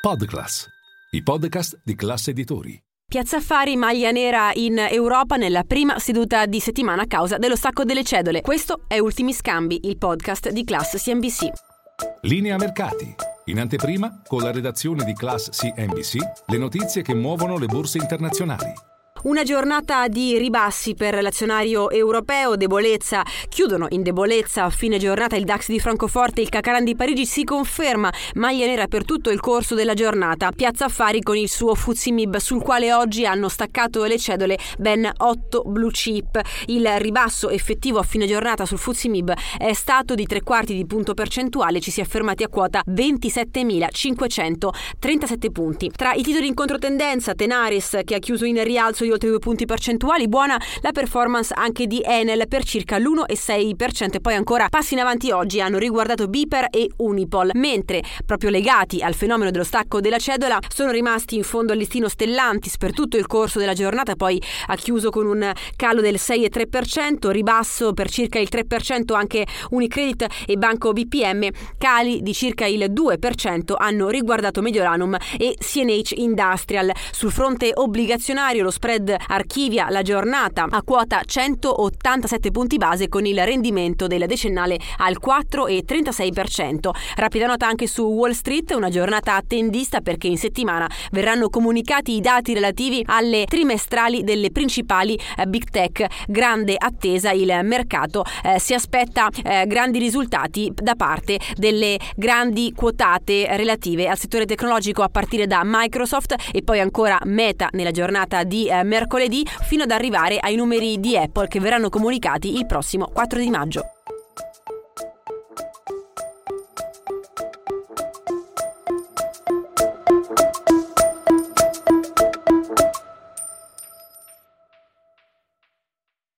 Podclass, i podcast di classe editori. Piazza Affari maglia nera in Europa nella prima seduta di settimana a causa dello stacco delle cedole. Questo è Ultimi Scambi, il podcast di Class CNBC. Linea mercati. In anteprima, con la redazione di Class CNBC, le notizie che muovono le borse internazionali. Una giornata di ribassi per l'azionario europeo, debolezza, chiudono in debolezza a fine giornata il DAX di Francoforte, il Cacaran di Parigi si conferma maglia nera per tutto il corso della giornata. Piazza Affari con il suo Fuzimib sul quale oggi hanno staccato le cedole ben 8 blue chip. Il ribasso effettivo a fine giornata sul Fuzimib è stato di tre quarti di punto percentuale, ci si è fermati a quota 27.537 punti. Tra i titoli in controtendenza, Tenaris che ha chiuso in rialzo di di oltre due punti percentuali, buona la performance anche di Enel per circa l'1,6% e poi ancora passi in avanti oggi hanno riguardato Biper e Unipol, mentre proprio legati al fenomeno dello stacco della cedola sono rimasti in fondo al listino Stellantis per tutto il corso della giornata, poi ha chiuso con un calo del 6,3%, ribasso per circa il 3% anche Unicredit e Banco BPM, cali di circa il 2% hanno riguardato Mediolanum e CNH Industrial. Sul fronte obbligazionario lo spread Fed archivia la giornata a quota 187 punti base con il rendimento della decennale al 4,36%. Rapida nota anche su Wall Street, una giornata attendista perché in settimana verranno comunicati i dati relativi alle trimestrali delle principali eh, big tech. Grande attesa, il mercato eh, si aspetta eh, grandi risultati da parte delle grandi quotate relative al settore tecnologico a partire da Microsoft e poi ancora Meta nella giornata di eh, mercoledì fino ad arrivare ai numeri di Apple che verranno comunicati il prossimo 4 di maggio.